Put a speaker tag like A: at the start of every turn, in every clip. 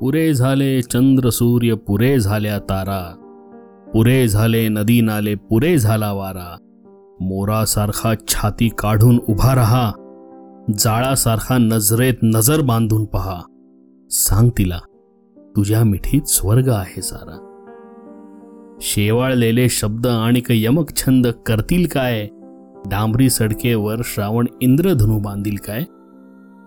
A: पुरे झाले चंद्र सूर्य पुरे झाल्या तारा. पुरे झाले नदी नाले पुरे झाला वारा. मोरासारखा छाती काढून उभा रहा. जाळासारखा नजरेत नजर बांधून पहा. सांग तिला तुझ्या मिठीत स्वर्ग आहे सारा. शेवाळलेले शब्द आणि यमक छंद करतील काय? डांबरी सडकेवर श्रावण इंद्रधनू बांधील काय?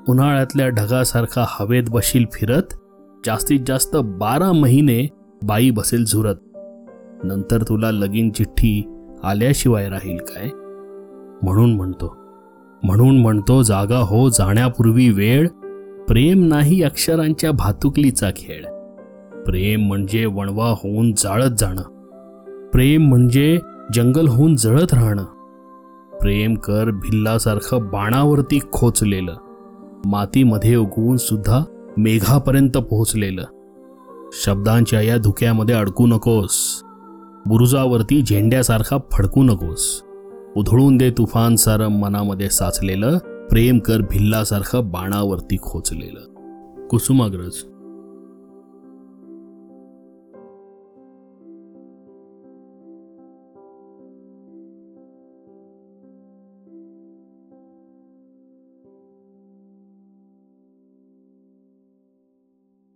A: उन्हाळ्यातल्या ढगासारखा हवेत बशील फिरत? जास्तीत जास्त बारा महिने बाई बसेल झुरत. नंतर तुला लगीन चिठ्ठी आल्याशिवाय राहील काय? म्हणून म्हणतो. म्हणून म्हणतो जागा हो जाण्यापूर्वी वेळ. प्रेम नाही अक्षरांच्या भातुकलीचा खेळ. प्रेम म्हणजे वणवा होऊन जाळत जाणं. प्रेम म्हणजे जंगल होऊन जळत राहणं. प्रेम कर भिल्लासारखं बाणावरती खोचलेलं. मातीमध्ये उगवून सुद्धा मेघापर्यंत पोहोचलेलं. शब्दांच्या या धुक्यामध्ये अडकू नकोस. बुरुजावरती झेंड्यासारखा फडकू नकोस. उधळून दे तुफान सारं मनामध्ये साचलेलं प्रेम कर भिल्लासारखं बाणावरती खोचलेलं. कुसुमाग्रज